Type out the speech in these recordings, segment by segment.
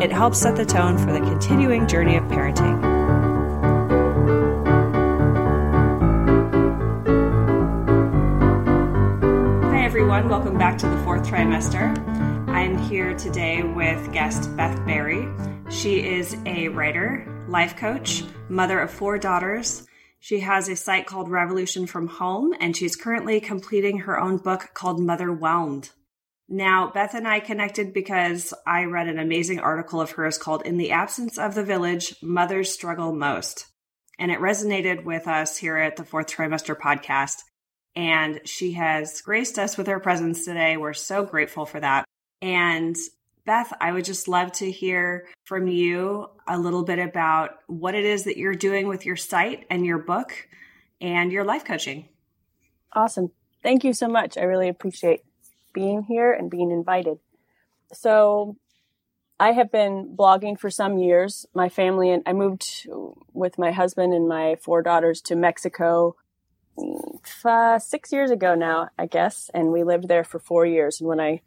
it helps set the tone for the continuing journey of parenting. Hi, everyone. Welcome back to the fourth trimester. I'm here today with guest Beth Berry. She is a writer, life coach, mother of four daughters. She has a site called Revolution from Home, and she's currently completing her own book called Motherwhelmed. Now, Beth and I connected because I read an amazing article of hers called In the Absence of the Village Mothers Struggle Most. And it resonated with us here at the Fourth Trimester podcast. And she has graced us with her presence today. We're so grateful for that. And Beth, I would just love to hear from you a little bit about what it is that you're doing with your site and your book and your life coaching. Awesome. Thank you so much. I really appreciate being here and being invited. So, I have been blogging for some years. My family and I moved with my husband and my four daughters to Mexico uh, six years ago now, I guess, and we lived there for four years. And when I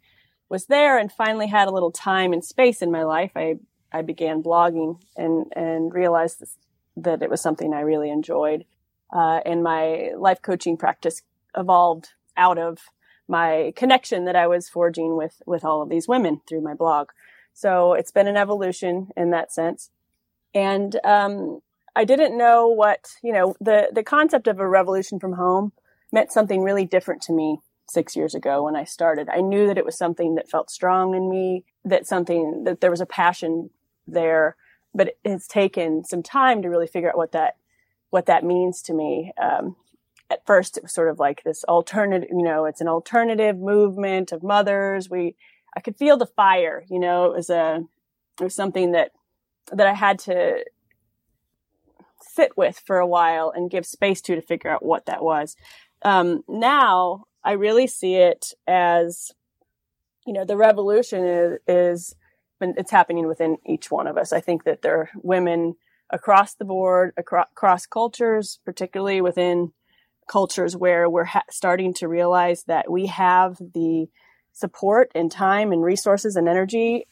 was there and finally had a little time and space in my life, I I began blogging and and realized this, that it was something I really enjoyed. Uh, and my life coaching practice evolved out of my connection that I was forging with with all of these women through my blog. So it's been an evolution in that sense. And um, I didn't know what you know the the concept of a revolution from home meant something really different to me six years ago when I started. I knew that it was something that felt strong in me, that something that there was a passion there, but it's taken some time to really figure out what that what that means to me. Um, at first, it was sort of like this alternative, you know, it's an alternative movement of mothers. We, I could feel the fire, you know, it was a, it was something that that I had to sit with for a while and give space to to figure out what that was. Um, now I really see it as, you know, the revolution is, is it's happening within each one of us. I think that there are women across the board, across, across cultures, particularly within cultures where we're ha- starting to realize that we have the support and time and resources and energy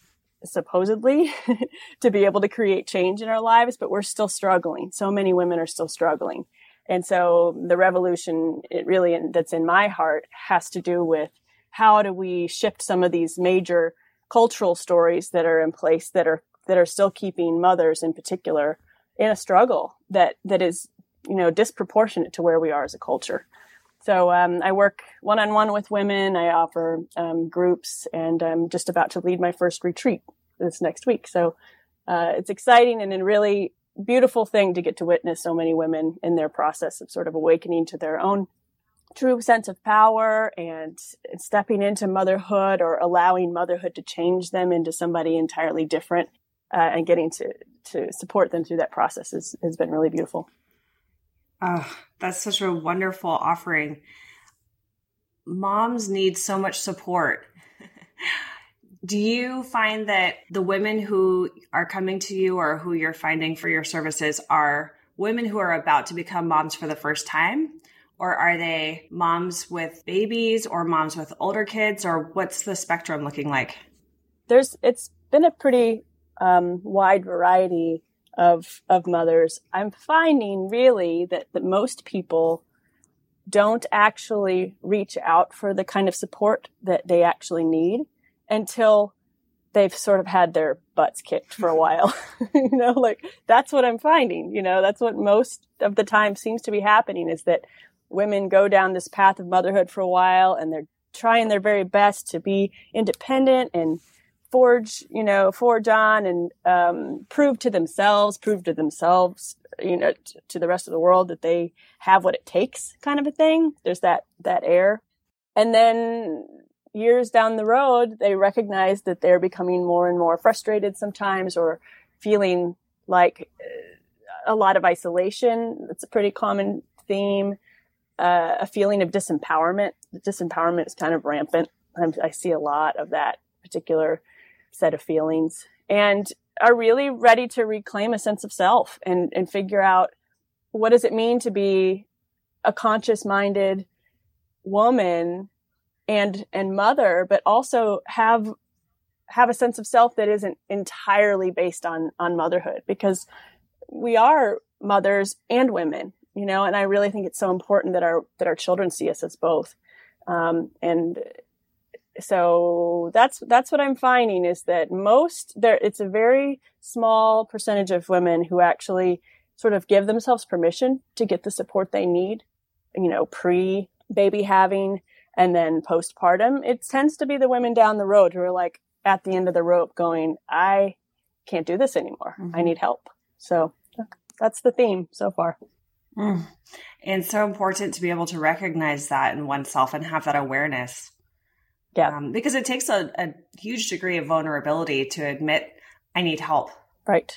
supposedly to be able to create change in our lives but we're still struggling. So many women are still struggling. And so the revolution, it really that's in my heart has to do with how do we shift some of these major cultural stories that are in place that are that are still keeping mothers in particular in a struggle that that is you know disproportionate to where we are as a culture. So um, I work one on one with women. I offer um, groups, and I'm just about to lead my first retreat this next week. So uh, it's exciting and a really beautiful thing to get to witness so many women in their process of sort of awakening to their own true sense of power and stepping into motherhood or allowing motherhood to change them into somebody entirely different uh, and getting to to support them through that process is, has been really beautiful. Oh, that's such a wonderful offering. Moms need so much support. Do you find that the women who are coming to you or who you're finding for your services are women who are about to become moms for the first time? Or are they moms with babies or moms with older kids? Or what's the spectrum looking like? There's, it's been a pretty um, wide variety of, of mothers. I'm finding really that, that most people don't actually reach out for the kind of support that they actually need until they've sort of had their butts kicked for a while. you know, like that's what I'm finding. You know, that's what most of the time seems to be happening is that women go down this path of motherhood for a while and they're trying their very best to be independent and forge, you know, forge on and um, prove to themselves, prove to themselves, you know, t- to the rest of the world that they have what it takes, kind of a thing. There's that that air, and then years down the road, they recognize that they're becoming more and more frustrated sometimes or feeling like uh, a lot of isolation. It's a pretty common theme. Uh, a feeling of disempowerment. Disempowerment is kind of rampant. I'm, I see a lot of that particular set of feelings and are really ready to reclaim a sense of self and, and figure out what does it mean to be a conscious minded woman and and mother but also have have a sense of self that isn't entirely based on on motherhood because we are mothers and women you know and i really think it's so important that our that our children see us as both um, and so that's that's what i'm finding is that most there it's a very small percentage of women who actually sort of give themselves permission to get the support they need you know pre baby having and then postpartum. It tends to be the women down the road who are like at the end of the rope going i can't do this anymore. Mm-hmm. i need help. So that's the theme so far. Mm. and so important to be able to recognize that in oneself and have that awareness yeah. Um, because it takes a, a huge degree of vulnerability to admit I need help. Right.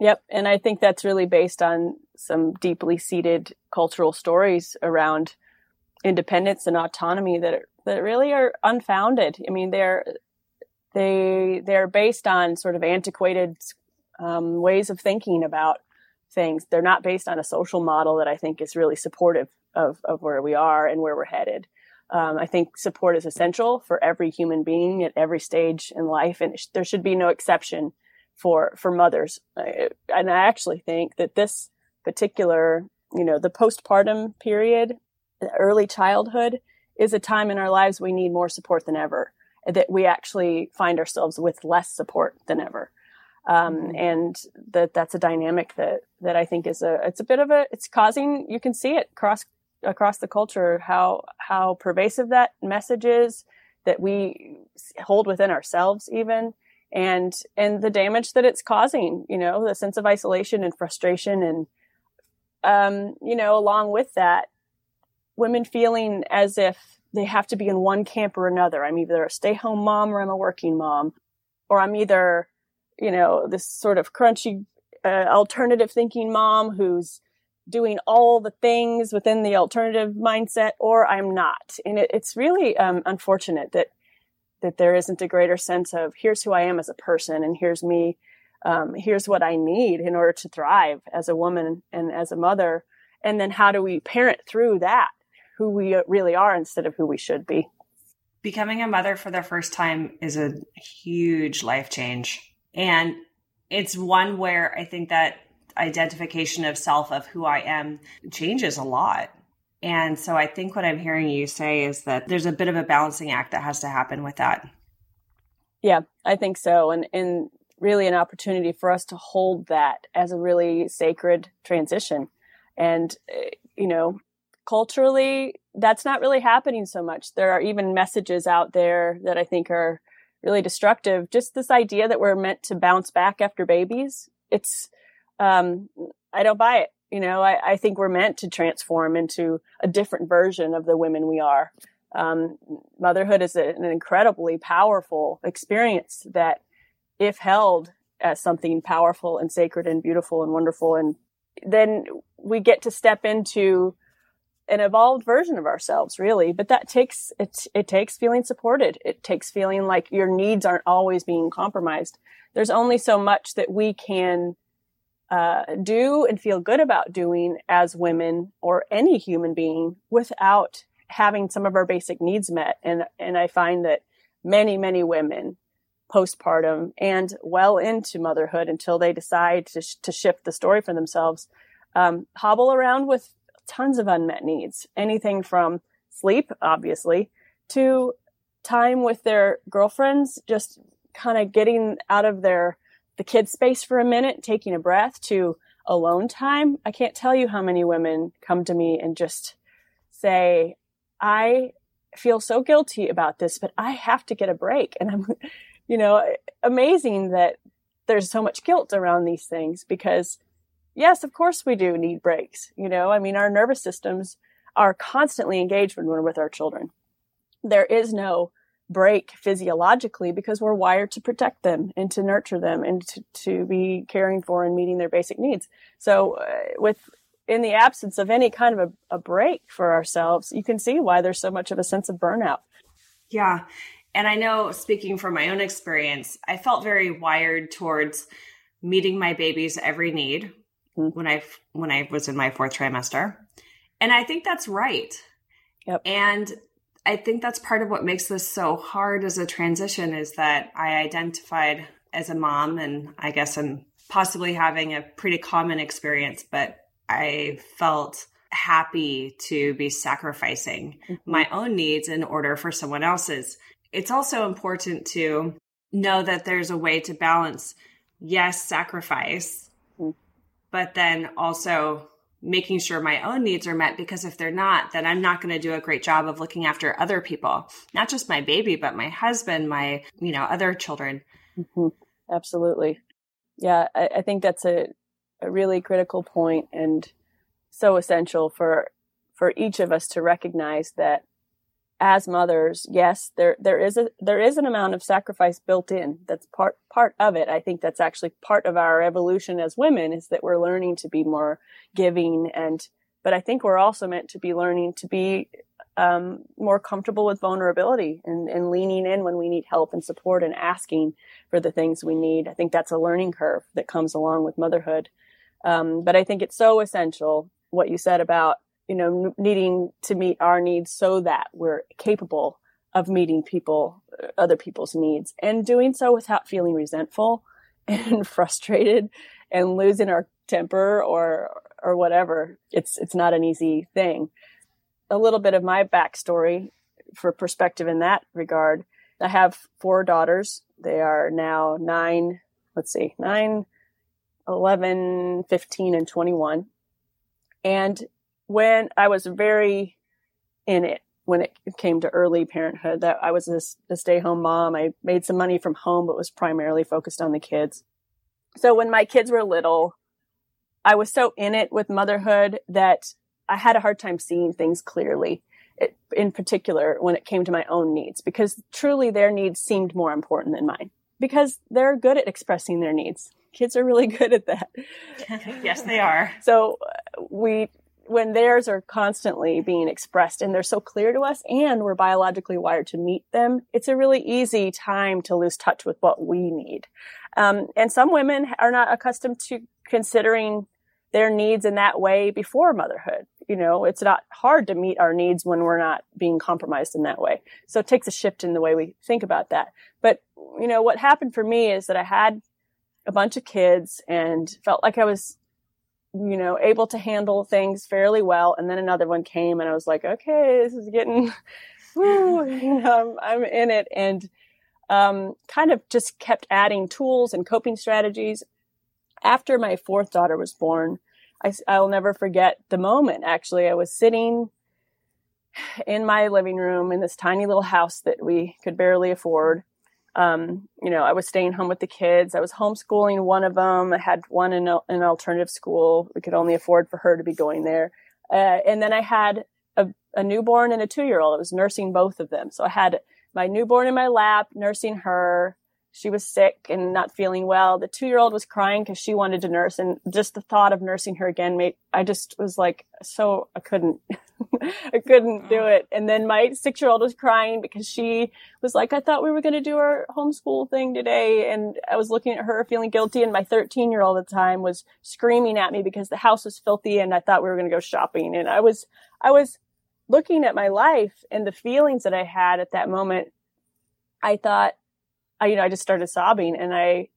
Yep. And I think that's really based on some deeply seated cultural stories around independence and autonomy that are, that really are unfounded. I mean, they're they they're based on sort of antiquated um, ways of thinking about things. They're not based on a social model that I think is really supportive of of where we are and where we're headed. Um, I think support is essential for every human being at every stage in life, and there should be no exception for for mothers. I, and I actually think that this particular, you know, the postpartum period, early childhood, is a time in our lives we need more support than ever. That we actually find ourselves with less support than ever. Um, mm-hmm. and that that's a dynamic that that I think is a it's a bit of a it's causing you can see it cross across the culture how how pervasive that message is that we hold within ourselves even and and the damage that it's causing you know the sense of isolation and frustration and um you know along with that women feeling as if they have to be in one camp or another. I'm either a stay home mom or i'm a working mom or i'm either you know this sort of crunchy uh, alternative thinking mom who's doing all the things within the alternative mindset or I'm not. And it, it's really um, unfortunate that that there isn't a greater sense of here's who I am as a person and here's me. Um, here's what I need in order to thrive as a woman and as a mother. And then how do we parent through that, who we really are instead of who we should be? Becoming a mother for the first time is a huge life change. And it's one where I think that identification of self of who I am changes a lot. And so I think what I'm hearing you say is that there's a bit of a balancing act that has to happen with that. Yeah, I think so. And and really an opportunity for us to hold that as a really sacred transition. And eh, you know, culturally that's not really happening so much. There are even messages out there that I think are really destructive. Just this idea that we're meant to bounce back after babies. It's um, I don't buy it. You know, I, I, think we're meant to transform into a different version of the women we are. Um, motherhood is an incredibly powerful experience that, if held as something powerful and sacred and beautiful and wonderful, and then we get to step into an evolved version of ourselves, really. But that takes it. It takes feeling supported. It takes feeling like your needs aren't always being compromised. There's only so much that we can uh, do and feel good about doing as women or any human being without having some of our basic needs met. And, and I find that many, many women postpartum and well into motherhood until they decide to, sh- to shift the story for themselves, um, hobble around with tons of unmet needs. Anything from sleep, obviously, to time with their girlfriends, just kind of getting out of their the kids space for a minute, taking a breath to alone time. I can't tell you how many women come to me and just say, I feel so guilty about this, but I have to get a break. And I'm, you know, amazing that there's so much guilt around these things because yes, of course we do need breaks. You know, I mean, our nervous systems are constantly engaged when we're with our children. There is no break physiologically because we're wired to protect them and to nurture them and to, to be caring for and meeting their basic needs. So, uh, with in the absence of any kind of a, a break for ourselves, you can see why there's so much of a sense of burnout. Yeah. And I know, speaking from my own experience, I felt very wired towards meeting my baby's every need mm-hmm. when I when I was in my fourth trimester, and I think that's right. Yep. And I think that's part of what makes this so hard as a transition is that I identified as a mom, and I guess I'm possibly having a pretty common experience, but I felt happy to be sacrificing mm-hmm. my own needs in order for someone else's. It's also important to know that there's a way to balance, yes, sacrifice, mm-hmm. but then also making sure my own needs are met because if they're not then i'm not going to do a great job of looking after other people. Not just my baby but my husband my you know other children. Mm-hmm. absolutely. Yeah I, I, think that's a, a really critical point and so essential for for each of us to recognize that as mothers, yes, there there is a there is an amount of sacrifice built in. That's part part of it. I think that's actually part of our evolution as women is that we're learning to be more giving and but I think we're also meant to be learning to be um, more comfortable with vulnerability and, and leaning in when we need help and support and asking for the things we need. I think that's a learning curve that comes along with motherhood. Um, but I think it's so essential what you said about you know, needing to meet our needs so that we're capable of meeting people, uh, other people's needs and doing so without feeling resentful and frustrated and losing our temper or, or whatever. It's, it's not an easy thing. A little bit of my backstory for perspective in that regard. I have four daughters. They are now nine, let's see, nine, 11, 15, and 21. And when I was very in it when it came to early parenthood that I was a, a stay home mom. I made some money from home, but was primarily focused on the kids. So when my kids were little, I was so in it with motherhood that I had a hard time seeing things clearly. It, in particular, when it came to my own needs, because truly their needs seemed more important than mine because they're good at expressing their needs. Kids are really good at that. yes, they are. So uh, we when theirs are constantly being expressed and they're so clear to us and we're biologically wired to meet them, it's a really easy time to lose touch with what we need. Um, and some women are not accustomed to considering their needs in that way before motherhood. You know, it's not hard to meet our needs when we're not being compromised in that way. So it takes a shift in the way we think about that. But, you know, what happened for me is that I had a bunch of kids and felt like I was you know, able to handle things fairly well. And then another one came and I was like, okay, this is getting, woo, you know, I'm, I'm in it. And, um, kind of just kept adding tools and coping strategies. After my fourth daughter was born, I, I'll never forget the moment. Actually, I was sitting in my living room in this tiny little house that we could barely afford um, you know, I was staying home with the kids. I was homeschooling one of them. I had one in an alternative school. We could only afford for her to be going there. Uh, and then I had a, a newborn and a two year old. I was nursing both of them. So I had my newborn in my lap, nursing her, she was sick and not feeling well. The two year old was crying because she wanted to nurse. And just the thought of nursing her again made, I just was like, so I couldn't, I couldn't do it. And then my six year old was crying because she was like, I thought we were going to do our homeschool thing today. And I was looking at her feeling guilty. And my 13 year old at the time was screaming at me because the house was filthy and I thought we were going to go shopping. And I was, I was looking at my life and the feelings that I had at that moment. I thought, I, you know, I just started sobbing and I,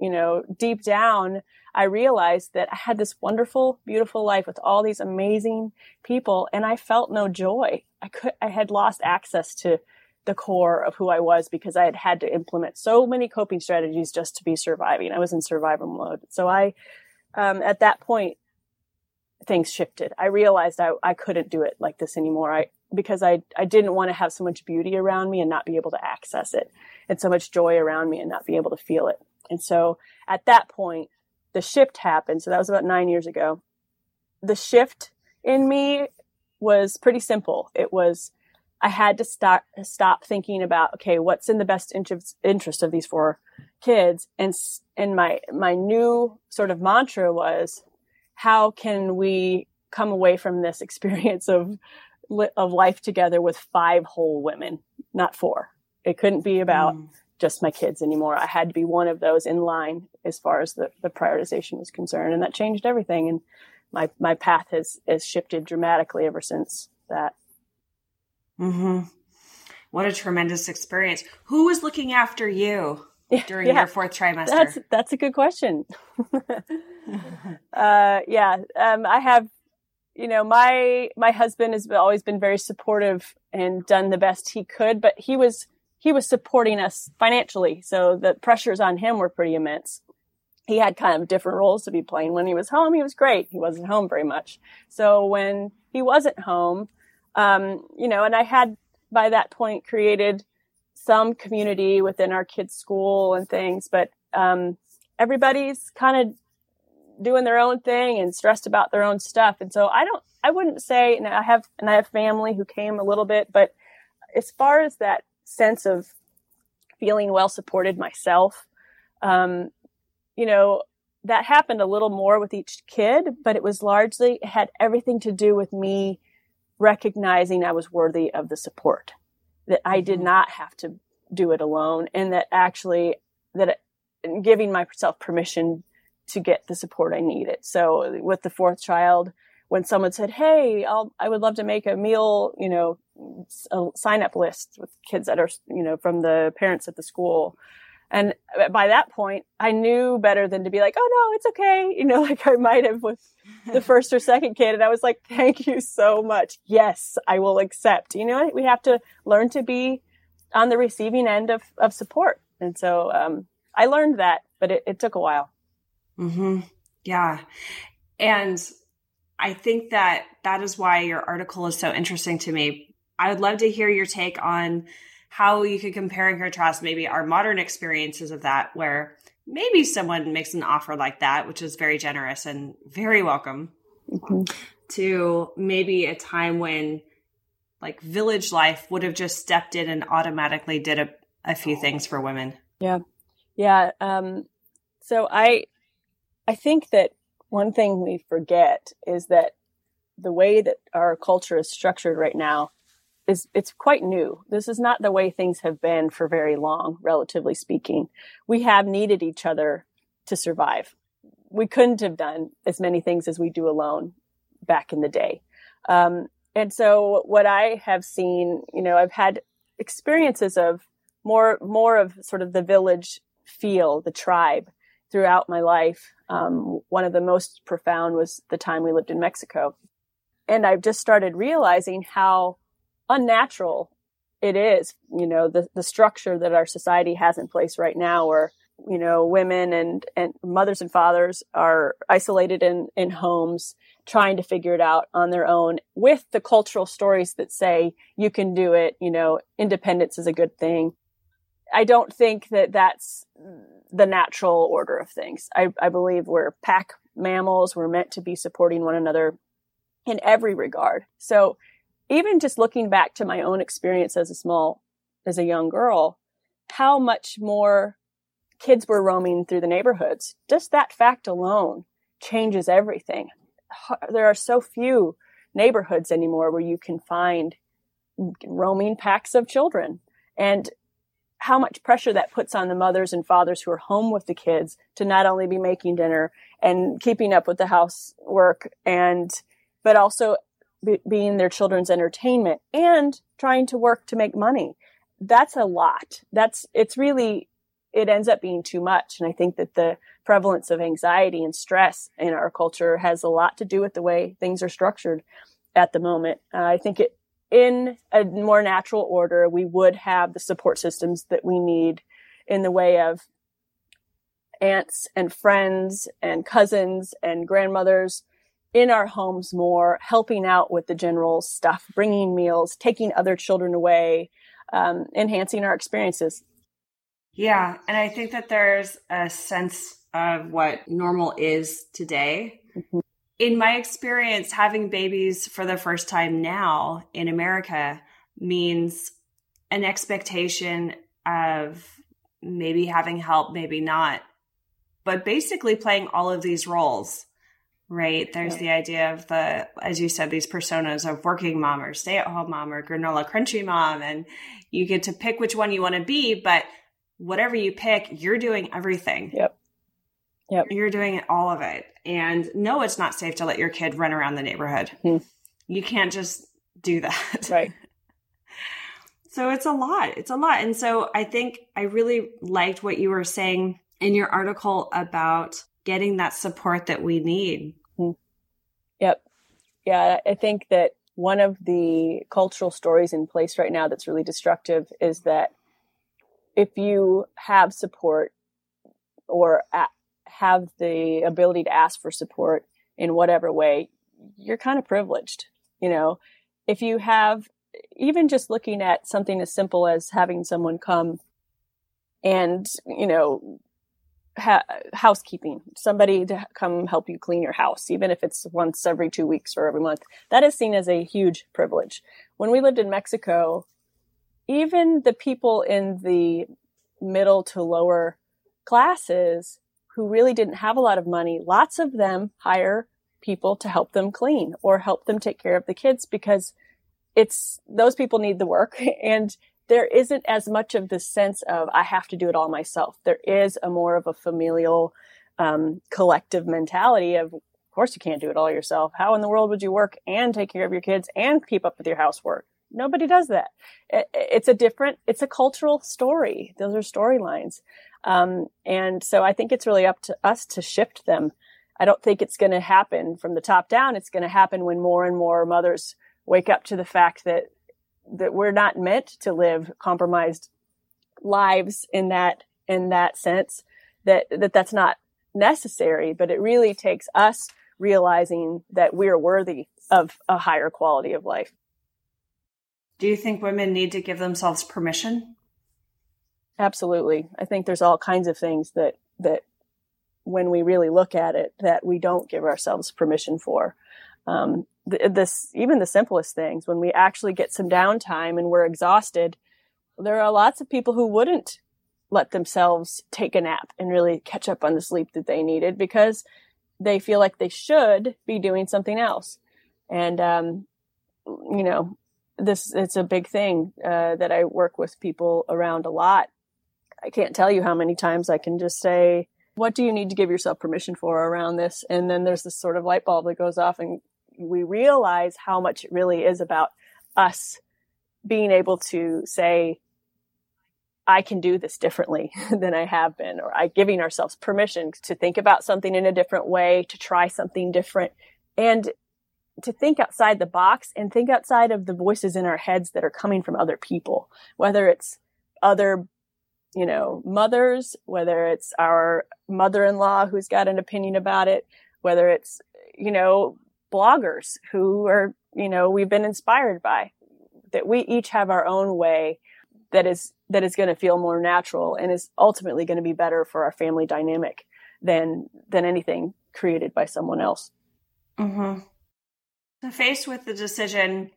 you know, deep down, I realized that I had this wonderful, beautiful life with all these amazing people and I felt no joy. I could, I had lost access to the core of who I was because I had had to implement so many coping strategies just to be surviving. I was in survival mode. So I, um, at that point, things shifted. I realized I, I couldn't do it like this anymore. I, because I, I didn't want to have so much beauty around me and not be able to access it and so much joy around me and not be able to feel it. And so at that point, the shift happened. So that was about nine years ago. The shift in me was pretty simple. It was I had to stop stop thinking about okay, what's in the best interest interest of these four kids, and and my my new sort of mantra was, how can we come away from this experience of of life together with five whole women, not four. It couldn't be about mm. just my kids anymore. I had to be one of those in line as far as the, the prioritization was concerned, and that changed everything. And my my path has has shifted dramatically ever since that. Hmm. What a tremendous experience. Who was looking after you during yeah, your fourth trimester? That's that's a good question. uh, yeah, um, I have you know, my my husband has always been very supportive and done the best he could, but he was he was supporting us financially, so the pressures on him were pretty immense. He had kind of different roles to be playing. When he was home, he was great. He wasn't home very much. So when he wasn't home, um, you know, and I had by that point created some community within our kids' school and things, but um, everybody's kind of doing their own thing and stressed about their own stuff. And so I don't, I wouldn't say, and I have, and I have family who came a little bit, but as far as that sense of feeling well supported myself, um, you know, that happened a little more with each kid, but it was largely, it had everything to do with me recognizing I was worthy of the support, that I did mm-hmm. not have to do it alone, and that actually, that it, giving myself permission to get the support I needed. So with the fourth child, when someone said, "Hey, I'll, I would love to make a meal," you know, a sign up list with kids that are, you know, from the parents at the school. And by that point, I knew better than to be like, "Oh no, it's okay," you know, like I might have with the first or second kid. And I was like, "Thank you so much. Yes, I will accept." You know, we have to learn to be on the receiving end of of support. And so um, I learned that, but it, it took a while. Mm-hmm. Yeah. And I think that that is why your article is so interesting to me. I would love to hear your take on how you could compare and contrast maybe our modern experiences of that, where maybe someone makes an offer like that, which is very generous and very welcome, mm-hmm. to maybe a time when like village life would have just stepped in and automatically did a, a few things for women. Yeah. Yeah. Um, so I, I think that one thing we forget is that the way that our culture is structured right now is it's quite new. This is not the way things have been for very long, relatively speaking. We have needed each other to survive. We couldn't have done as many things as we do alone back in the day. Um, and so what I have seen, you know, I've had experiences of more, more of sort of the village feel, the tribe throughout my life. Um, one of the most profound was the time we lived in Mexico. And I've just started realizing how unnatural it is, you know, the, the structure that our society has in place right now where, you know, women and, and mothers and fathers are isolated in, in homes, trying to figure it out on their own with the cultural stories that say you can do it, you know, independence is a good thing. I don't think that that's the natural order of things. I, I believe we're pack mammals. We're meant to be supporting one another in every regard. So even just looking back to my own experience as a small, as a young girl, how much more kids were roaming through the neighborhoods. Just that fact alone changes everything. There are so few neighborhoods anymore where you can find roaming packs of children. And how much pressure that puts on the mothers and fathers who are home with the kids to not only be making dinner and keeping up with the housework and but also be, being their children's entertainment and trying to work to make money. That's a lot. That's it's really it ends up being too much. And i think that the prevalence of anxiety and stress in our culture has a lot to do with the way things are structured at the moment. Uh, i think it in a more natural order, we would have the support systems that we need in the way of aunts and friends and cousins and grandmothers in our homes more, helping out with the general stuff, bringing meals, taking other children away, um, enhancing our experiences. Yeah. And I think that there's a sense of what normal is today. Mm-hmm in my experience having babies for the first time now in America, means an expectation of maybe having help, maybe not, but basically playing all of these roles. Right. There's yeah. the idea of the, as you said, these personas of working mom or stay at home mom or granola crunchy mom. And you get to pick which one you want to be, but whatever you pick, you're doing everything. Yep. Yep. You're doing all of it. And no, it's not safe to let your kid run around the neighborhood. Hmm. You can't just do that. Right. so it's a lot. It's a lot. And so I think I really liked what you were saying in your article about getting that support that we need. Hmm. Yep. Yeah. I think that one of the cultural stories in place right now that's really destructive is that if you have support or have the ability to ask for support in whatever way, you're kind of privileged. You know, if you have even just looking at something as simple as having someone come and, you know, ha- housekeeping, somebody to come help you clean your house, even if it's once every two weeks or every month, that is seen as a huge privilege. When we lived in Mexico, even the people in the middle to lower classes who really didn't have a lot of money, lots of them hire people to help them clean or help them take care of the kids because it's those people need the work and there isn't as much of the sense of I have to do it all myself. There is a more of a familial, um, collective mentality of, of course you can't do it all yourself. How in the world would you work and take care of your kids and keep up with your housework? Nobody does that. It, it's a different, it's a cultural story. Those are storylines. Um, and so I think it's really up to us to shift them. I don't think it's going to happen from the top down. It's going to happen when more and more mothers wake up to the fact that that we're not meant to live compromised lives in that in that sense that that that's not necessary but it really takes us realizing that we are worthy of a higher quality of life do you think women need to give themselves permission Absolutely. I think there's all kinds of things that, that when we really look at it, that we don't give ourselves permission for. Um, this, even the simplest things, when we actually get some downtime and we're exhausted, there are lots of people who wouldn't let themselves take a nap and really catch up on the sleep that they needed because they feel like they should be doing something else. And, um, you know, this, it's a big thing, uh, that I work with people around a lot I can't tell you how many times I can just say, what do you need to give yourself permission for around this? And then there's this sort of light bulb that goes off and we realize how much it really is about us being able to say, I can do this differently than I have been, or I giving ourselves permission to think about something in a different way, to try something different, and to think outside the box and think outside of the voices in our heads that are coming from other people, whether it's other you know, mothers, whether it's our mother-in-law who's got an opinion about it, whether it's, you know, bloggers who are, you know, we've been inspired by that we each have our own way that is, that is going to feel more natural and is ultimately going to be better for our family dynamic than, than anything created by someone else. Mm-hmm. So faced with the decision,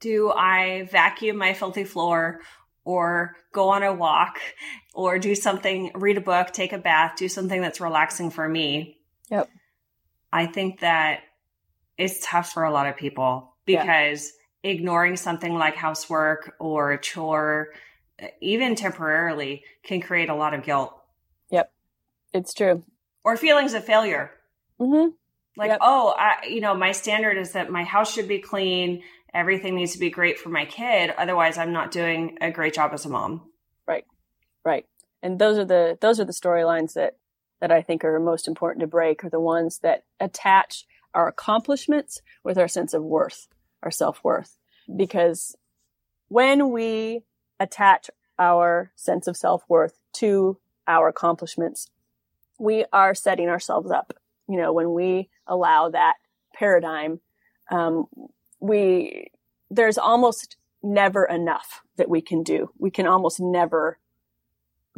do I vacuum my filthy floor or go on a walk or do something, read a book, take a bath, do something that's relaxing for me. Yep. I think that it's tough for a lot of people because yeah. ignoring something like housework or a chore, even temporarily, can create a lot of guilt. Yep. It's true. Or feelings of failure. Mm-hmm. Like, yep. oh, I, you know, my standard is that my house should be clean everything needs to be great for my kid. Otherwise i'm not doing a great job as a mom. Right. Right. And those are the those are the storylines that that i think are most important to break are the ones that attach our accomplishments with our sense of worth our self-worth. Because when we attach our sense of self-worth to our accomplishments we are setting ourselves up. You know when we allow that paradigm um, we, there's almost never enough that we can do. We can almost never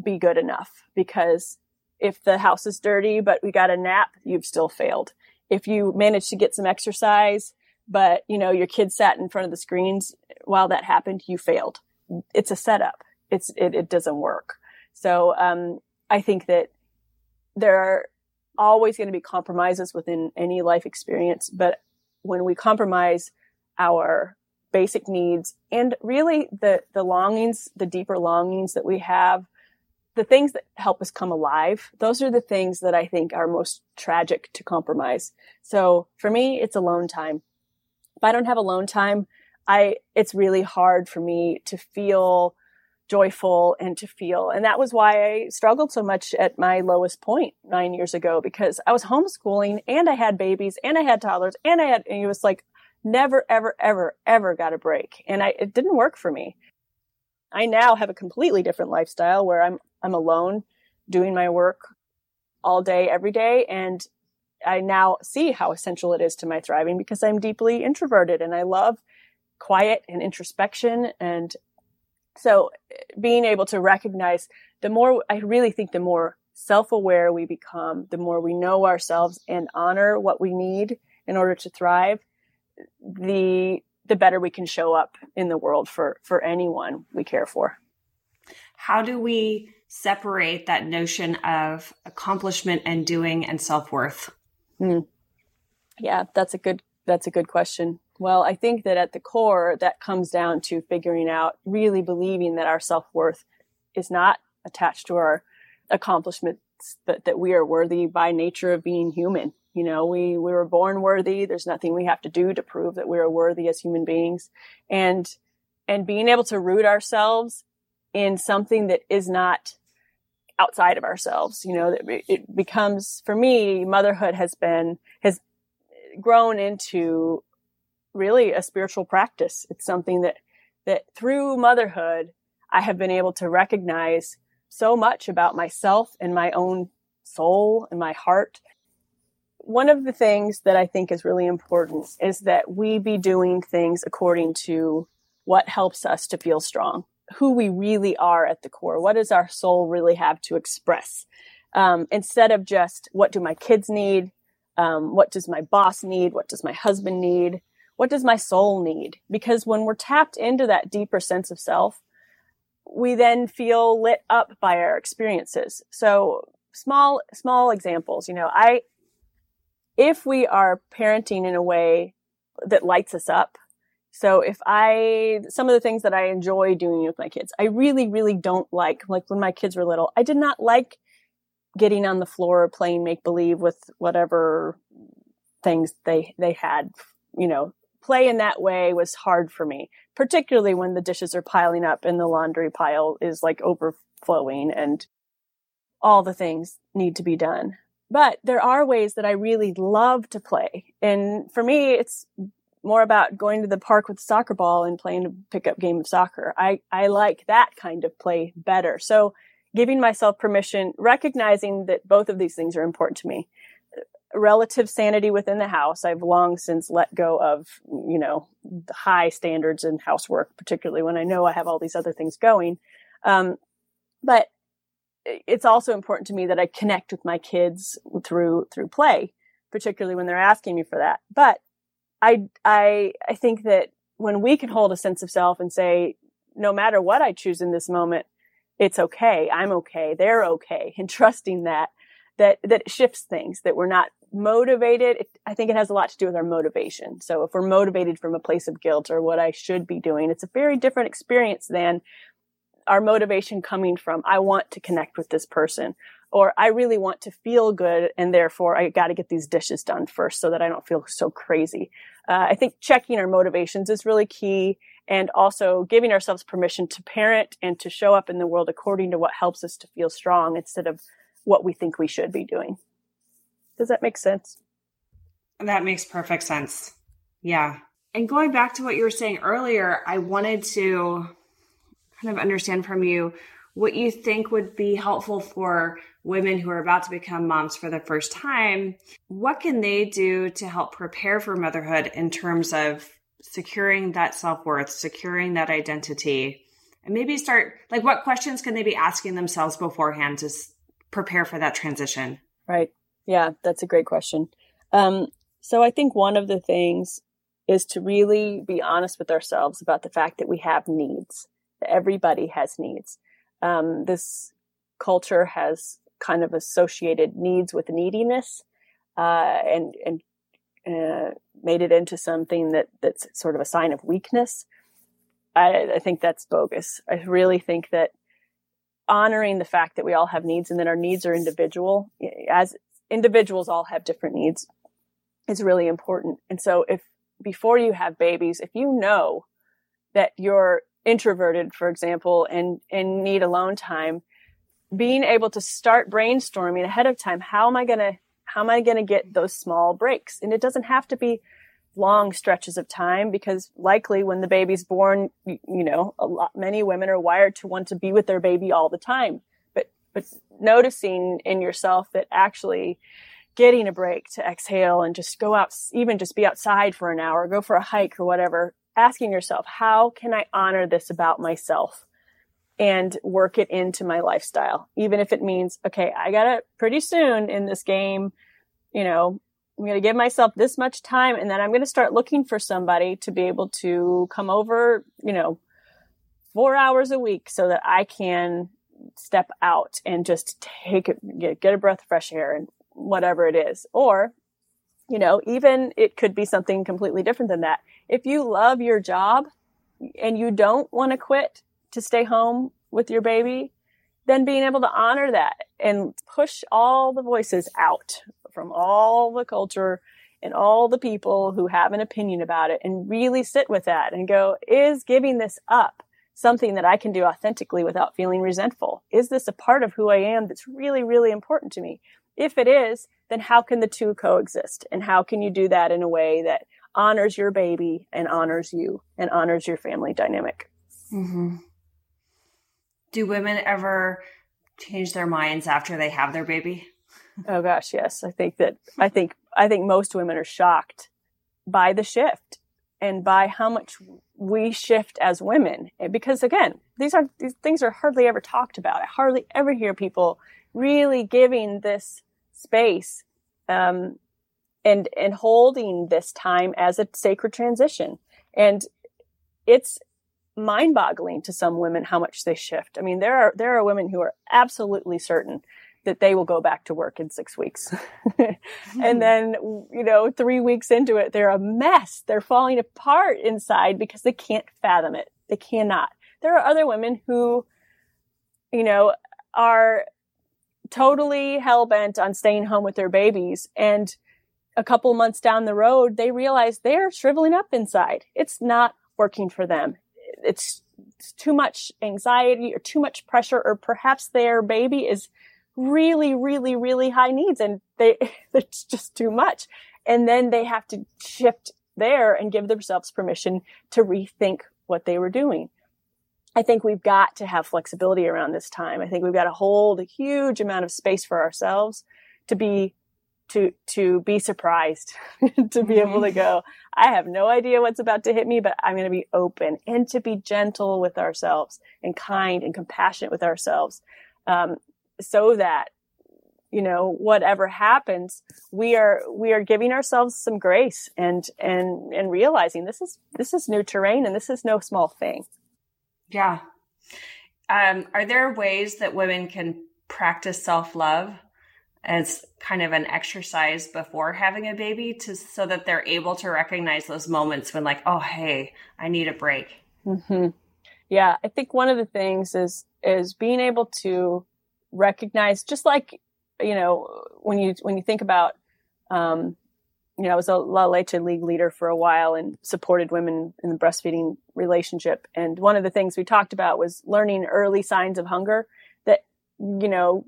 be good enough because if the house is dirty, but we got a nap, you've still failed. If you manage to get some exercise, but you know, your kids sat in front of the screens while that happened, you failed. It's a setup. It's, it, it doesn't work. So, um, I think that there are always going to be compromises within any life experience, but when we compromise our basic needs and really the, the longings, the deeper longings that we have, the things that help us come alive, those are the things that I think are most tragic to compromise. So for me, it's alone time. If I don't have alone time, I, it's really hard for me to feel joyful and to feel. And that was why I struggled so much at my lowest point nine years ago because I was homeschooling and I had babies and I had toddlers and I had, and it was like never, ever, ever, ever got a break. And I, it didn't work for me. I now have a completely different lifestyle where I'm I'm alone doing my work all day every day and I now see how essential it is to my thriving because I'm deeply introverted and I love quiet and introspection and so eh, being able to recognize the more I really think the more self-aware we become, the more we know ourselves and honor what we need in order to thrive, the the better we can show up in the world for for anyone we care for. How do we separate that notion of accomplishment and doing and self-worth? Mm. Yeah, that's a good that's a good question. Well, I think that at the core that comes down to figuring out really believing that our self-worth is not attached to our accomplishments but that we are worthy by nature of being human you know, we, we were born worthy. There's nothing we have to do to prove that we are worthy as human beings. And, and being able to root ourselves in something that is not outside of ourselves, you know, that it becomes, for me, motherhood has been, has grown into really a spiritual practice. It's something that, that through motherhood, I have been able to recognize so much about myself and my own soul and my heart one of the things that I think is really important is that we be doing things according to what helps us to feel strong, who we really are at the core. What does our soul really have to express? Um, instead of just what do my kids need? Um, what does my boss need? What does my husband need? What does my soul need? Because when we're tapped into that deeper sense of self, we then feel lit up by our experiences. So small, small examples, you know, I, if we are parenting in a way that lights us up. So if I, some of the things that I enjoy doing with my kids, I really, really don't like, like when my kids were little, I did not like getting on the floor playing make believe with whatever things they, they had, you know, play in that way was hard for me, particularly when the dishes are piling up and the laundry pile is like overflowing and all the things need to be done. But there are ways that I really love to play. And for me, it's more about going to the park with a soccer ball and playing a pickup game of soccer. I, I like that kind of play better. So giving myself permission, recognizing that both of these things are important to me. Relative sanity within the house. I've long since let go of, you know, high standards in housework, particularly when I know I have all these other things going. Um, but it's also important to me that I connect with my kids through through play, particularly when they're asking me for that. But I I I think that when we can hold a sense of self and say, no matter what I choose in this moment, it's okay. I'm okay. They're okay. And trusting that that that shifts things. That we're not motivated. It, I think it has a lot to do with our motivation. So if we're motivated from a place of guilt or what I should be doing, it's a very different experience than our motivation coming from I want to connect with this person or I really want to feel good and therefore I got to get these dishes done first so that I don't feel so crazy. Uh, I think checking our motivations is really key and also giving ourselves permission to parent and to show up in the world according to what helps us to feel strong instead of what we think we should be doing. Does that make sense? That makes perfect sense. Yeah. And going back to what you were saying earlier, I wanted to kind of understand from you what you think would be helpful for women who are about to become moms for the first time. What can they do to help prepare for motherhood in terms of securing that self worth, securing that identity? And maybe start like what questions can they be asking themselves beforehand to prepare for that transition? Right. Yeah, that's a great question. Um, so I think one of the things is to really be honest with ourselves about the fact that we have needs. Everybody has needs. Um, this culture has kind of associated needs with neediness, uh, and and uh, made it into something that that's sort of a sign of weakness. I, I think that's bogus. I really think that honoring the fact that we all have needs and that our needs are individual, as individuals all have different needs, is really important. And so, if before you have babies, if you know that you're introverted, for example, and and need alone time, being able to start brainstorming ahead of time, how am I going to how am I going to get those small breaks? And it doesn't have to be long stretches of time because likely when the baby's born, you, you know, a lot, many women are wired to want to be with their baby all the time. But, but noticing in yourself that actually getting a break to exhale and just go out, even just be outside for an hour, go for a hike or whatever, asking yourself, how can I honor this about myself? and work it into my lifestyle, even if it means, okay, I got it pretty soon in this game, you know, I'm going to give myself this much time and then I'm going to start looking for somebody to be able to come over, you know, four hours a week so that I can step out and just take it, get, get a breath of fresh air and whatever it is. Or, you know, even it could be something completely different than that. If you love your job and you don't want to quit to stay home with your baby, then being able to honor that and push all the voices out from all the culture and all the people who have an opinion about it and really sit with that and go, is giving this up something that I can do authentically without feeling resentful? Is this a part of who I am that's really, really important to me? If it is, then how can the two coexist? And how can you do that in a way that honors your baby and honors you and honors your family dynamic? Mm-hmm. Do women ever change their minds after they have their baby? Oh gosh, yes. I think that I think I think most women are shocked by the shift and by how much we shift as women. Because again, these are these things are hardly ever talked about. I hardly ever hear people really giving this space um, and and holding this time as a sacred transition. And it's mind-boggling to some women how much they shift. I mean, there are there are women who are absolutely certain that they will go back to work in six weeks. and hmm. then, you know, three weeks into it, they're a mess. They're falling apart inside because they can't fathom it. They cannot. There are other women who, you know, are totally hell bent on staying home with their babies. And a couple months down the road, they realize they're shriveling up inside. It's not working for them. It's, it's too much anxiety or too much pressure, or perhaps their baby is really, really, really high needs and they, it's just too much. And then they have to shift there and give themselves permission to rethink what they were doing. I think we've got to have flexibility around this time. I think we've got to hold a huge amount of space for ourselves to be to to be surprised to be able to mm-hmm. go i have no idea what's about to hit me but i'm going to be open and to be gentle with ourselves and kind and compassionate with ourselves um, so that you know whatever happens we are we are giving ourselves some grace and and and realizing this is this is new terrain and this is no small thing yeah um, are there ways that women can practice self-love as kind of an exercise before having a baby to so that they're able to recognize those moments when like oh hey i need a break mm-hmm. yeah i think one of the things is is being able to recognize just like you know when you when you think about um, you know I was a La Leche League leader for a while and supported women in the breastfeeding relationship. And one of the things we talked about was learning early signs of hunger that you know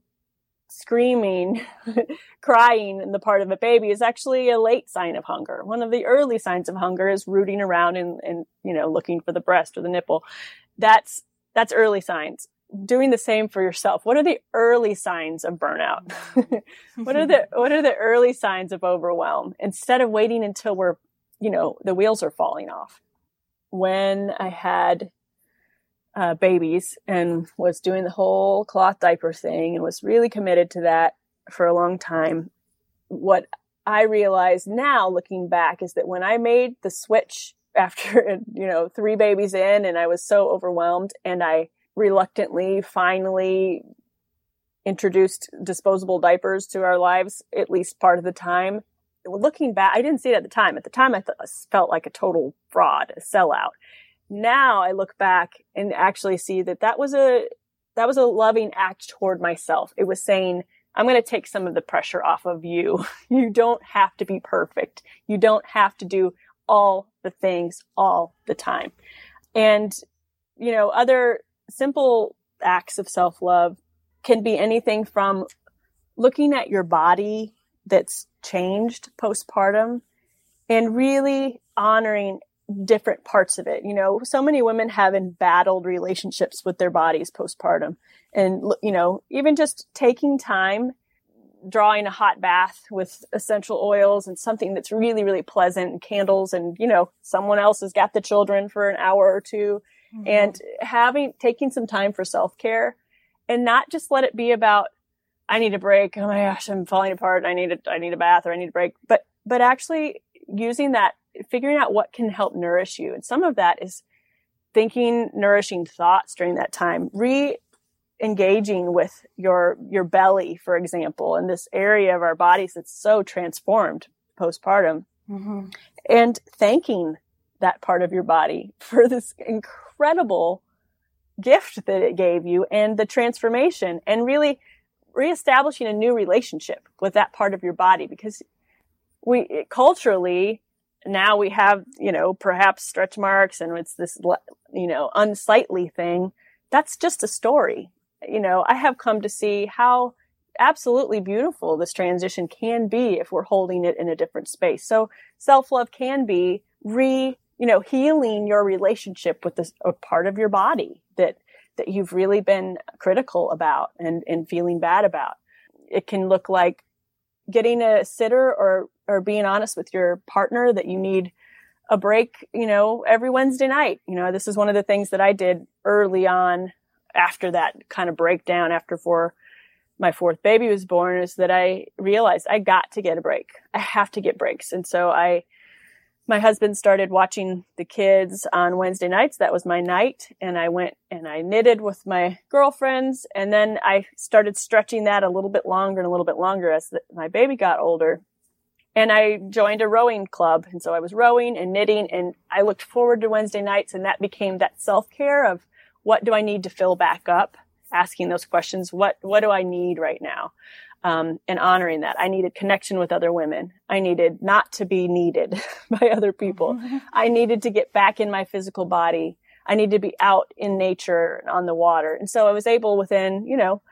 screaming crying in the part of a baby is actually a late sign of hunger. One of the early signs of hunger is rooting around and, and you know looking for the breast or the nipple. That's that's early signs doing the same for yourself. What are the early signs of burnout? what are the what are the early signs of overwhelm? Instead of waiting until we're, you know, the wheels are falling off. When I had uh, babies and was doing the whole cloth diaper thing and was really committed to that for a long time, what I realize now looking back is that when I made the switch after, you know, three babies in and I was so overwhelmed and I reluctantly finally introduced disposable diapers to our lives, at least part of the time. Looking back, I didn't see it at the time. At the time, I th- felt like a total fraud, a sellout. Now I look back and actually see that that was a, that was a loving act toward myself. It was saying, I'm going to take some of the pressure off of you. You don't have to be perfect. You don't have to do all the things all the time. And, you know, other simple acts of self love can be anything from looking at your body that's changed postpartum and really honoring different parts of it. You know, so many women have embattled relationships with their bodies postpartum. And, you know, even just taking time, drawing a hot bath with essential oils and something that's really, really pleasant, and candles, and, you know, someone else has got the children for an hour or 2 mm-hmm. and having, taking some time for self care and not just let it be about, I need a break. Oh my gosh, I'm falling apart. I need a, I need a bath or I need a break. But, but actually using that, figuring out what can help nourish you. And some of that is thinking nourishing thoughts during that time, re engaging with your, your belly, for example, in this area of our bodies that's so transformed postpartum mm-hmm. and thanking that part of your body for this incredible gift that it gave you and the transformation and really reestablishing a new relationship with that part of your body because we culturally now we have you know perhaps stretch marks and it's this you know unsightly thing. That's just a story. You know i have come to see how absolutely beautiful this transition can be if we're holding it in a different space. So self-love can be re you know, healing your relationship with this a part of your body that that you've really been critical about and, and feeling bad about. It can look like getting a sitter or or being honest with your partner that you need a break, you know, every Wednesday night. You know, this is one of the things that I did early on after that kind of breakdown after for my fourth baby was born is that I realized I got to get a break. I have to get breaks. And so I my husband started watching the kids on Wednesday nights. That was my night. And I went and I knitted with my girlfriends. And then I started stretching that a little bit longer and a little bit longer as the, my baby got older. And I joined a rowing club. And so I was rowing and knitting and I looked forward to Wednesday nights. And that became that self care of what do I need to fill back up? Asking those questions. What, what do I need right now? Um, and honoring that. I needed connection with other women. I needed not to be needed by other people. I needed to get back in my physical body. I needed to be out in nature on the water. And so I was able within, you know,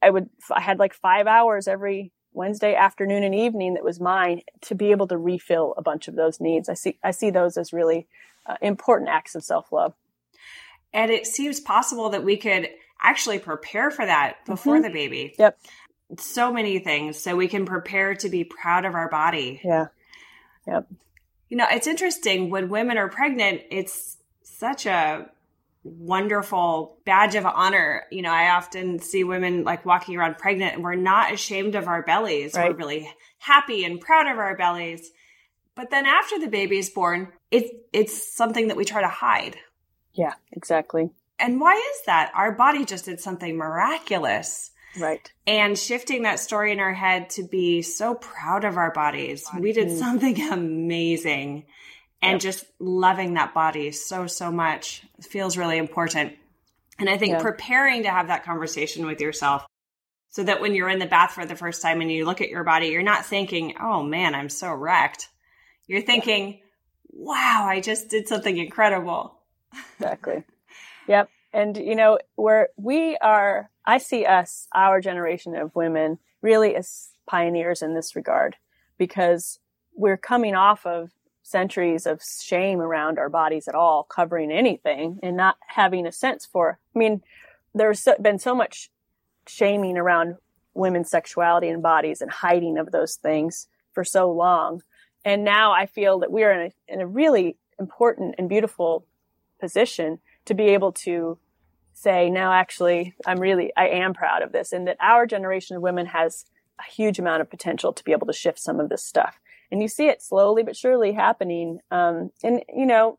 I would, I had like five hours every Wednesday afternoon and evening that was mine to be able to refill a bunch of those needs. I see, I see those as really uh, important acts of self love. And it seems possible that we could actually prepare for that before mm-hmm. the baby. Yep so many things so we can prepare to be proud of our body. Yeah. Yep. You know, it's interesting when women are pregnant, it's such a wonderful badge of honor. You know, I often see women like walking around pregnant and we're not ashamed of our bellies. Right. We're really happy and proud of our bellies. But then after the baby is born, it it's something that we try to hide. Yeah, exactly. And why is that? Our body just did something miraculous. Right. And shifting that story in our head to be so proud of our bodies. We did mm-hmm. something amazing. And yep. just loving that body so, so much feels really important. And I think preparing to have that conversation with yourself so that when you're in the bath for the first time and you look at your body, you're not thinking, oh man, I'm so wrecked. You're thinking, wow, I just did something incredible. Exactly. Yep. And, you know, where we are, I see us, our generation of women, really as pioneers in this regard because we're coming off of centuries of shame around our bodies at all, covering anything and not having a sense for. I mean, there's been so much shaming around women's sexuality and bodies and hiding of those things for so long. And now I feel that we are in a, in a really important and beautiful position to be able to say, no, actually, I'm really, I am proud of this. And that our generation of women has a huge amount of potential to be able to shift some of this stuff. And you see it slowly but surely happening. Um, and, you know,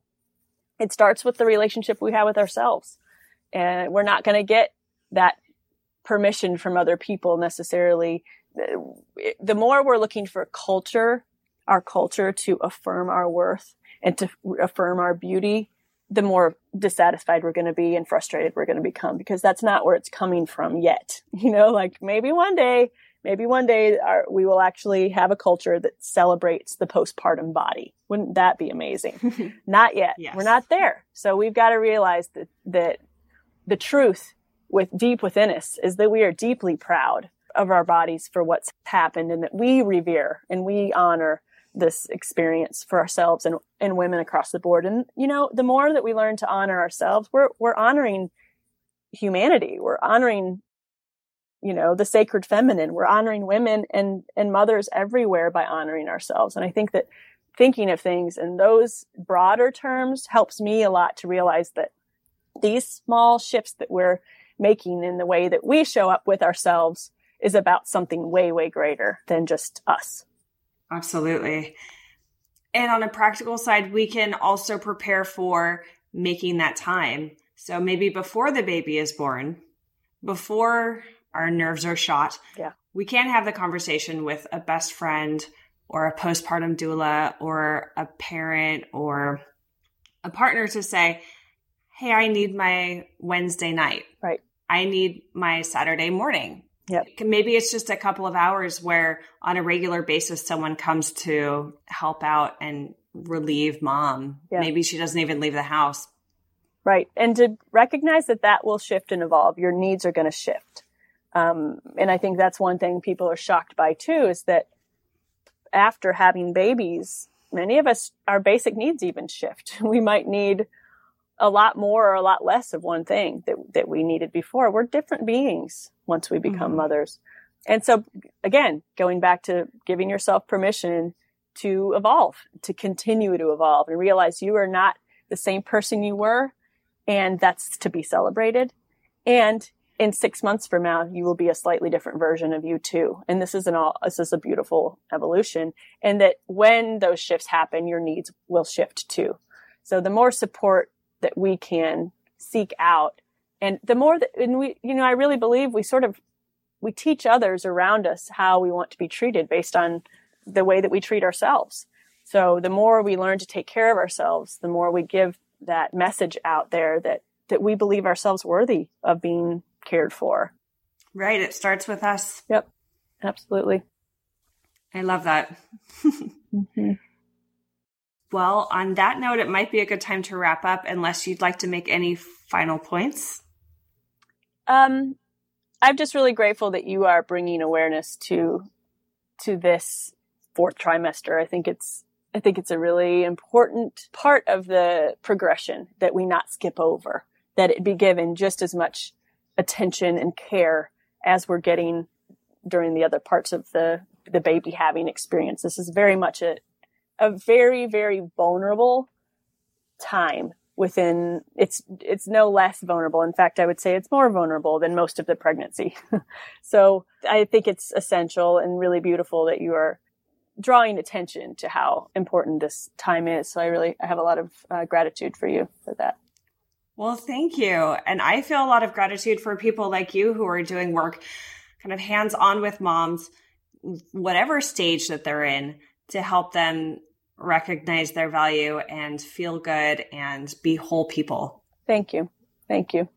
it starts with the relationship we have with ourselves. And we're not going to get that permission from other people necessarily. The more we're looking for culture, our culture to affirm our worth and to affirm our beauty, the more dissatisfied we're going to be and frustrated we're going to become because that's not where it's coming from yet. You know, like maybe one day, maybe one day our, we will actually have a culture that celebrates the postpartum body. Wouldn't that be amazing? not yet. Yes. We're not there. So we've got to realize that, that the truth with deep within us is that we are deeply proud of our bodies for what's happened and that we revere and we honor this experience for ourselves and, and women across the board. And, you know, the more that we learn to honor ourselves, we're, we're honoring humanity. We're honoring, you know, the sacred feminine. We're honoring women and, and mothers everywhere by honoring ourselves. And I think that thinking of things in those broader terms helps me a lot to realize that these small shifts that we're making in the way that we show up with ourselves is about something way, way greater than just us. Absolutely. And on a practical side, we can also prepare for making that time. So maybe before the baby is born, before our nerves are shot, yeah. we can have the conversation with a best friend or a postpartum doula or a parent or a partner to say, Hey, I need my Wednesday night. Right. I need my Saturday morning. Yep. Maybe it's just a couple of hours where on a regular basis someone comes to help out and relieve mom. Yeah. Maybe she doesn't even leave the house. Right. And to recognize that that will shift and evolve, your needs are going to shift. Um, and I think that's one thing people are shocked by too is that after having babies, many of us, our basic needs even shift. We might need a lot more or a lot less of one thing that, that we needed before. We're different beings once we become mm-hmm. mothers. And so again, going back to giving yourself permission to evolve, to continue to evolve and realize you are not the same person you were. And that's to be celebrated. And in six months from now, you will be a slightly different version of you too. And this is an all, this is a beautiful evolution. And that when those shifts happen, your needs will shift too. So the more support that we can seek out. And the more that, and we, you know, I really believe we sort of, we teach others around us how we want to be treated based on the way that we treat ourselves. So the more we learn to take care of ourselves, the more we give that message out there that, that we believe ourselves worthy of being cared for. Right. It starts with us. Yep. Absolutely. I love that. mm-hmm. Well, on that note, it might be a good time to wrap up unless you'd like to make any final points. Um, I'm just really grateful that you are bringing awareness to to this fourth trimester. I think it's I think it's a really important part of the progression that we not skip over, that it be given just as much attention and care as we're getting during the other parts of the the baby having experience. This is very much a a very, very vulnerable time within it's it's no less vulnerable. In fact i would say it's more vulnerable than most of the pregnancy. So i think it's essential and really beautiful that you are drawing attention to how important this time is. So i really i have a lot of uh, gratitude for you for that. Well thank you. And i feel a lot of gratitude for people like you who are doing work kind of hands on with moms whatever stage that they're in to help them recognize their value and feel good and be whole people. Thank you. Thank you.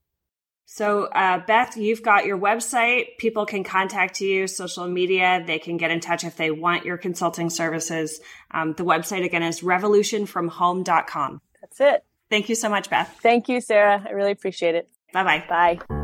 So, uh, Beth, you've got your website. People can contact you, social media. They can get in touch if they want your consulting services. Um, the website again is revolutionfromhome.com. That's it. Thank you so much, Beth. Thank you, Sarah. I really appreciate it. Bye-bye. Bye.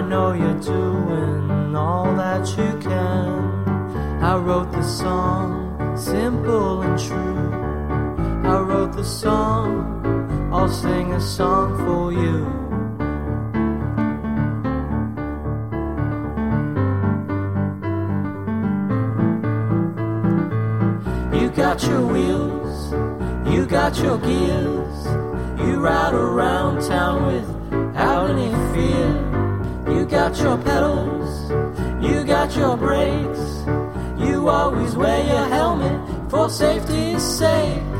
Know you're doing all that you can. I wrote the song, simple and true. I wrote the song, I'll sing a song for you. You got your wheels, you got your gears. You ride around town without any fear. You got your pedals, you got your brakes. You always wear your helmet for safety's sake.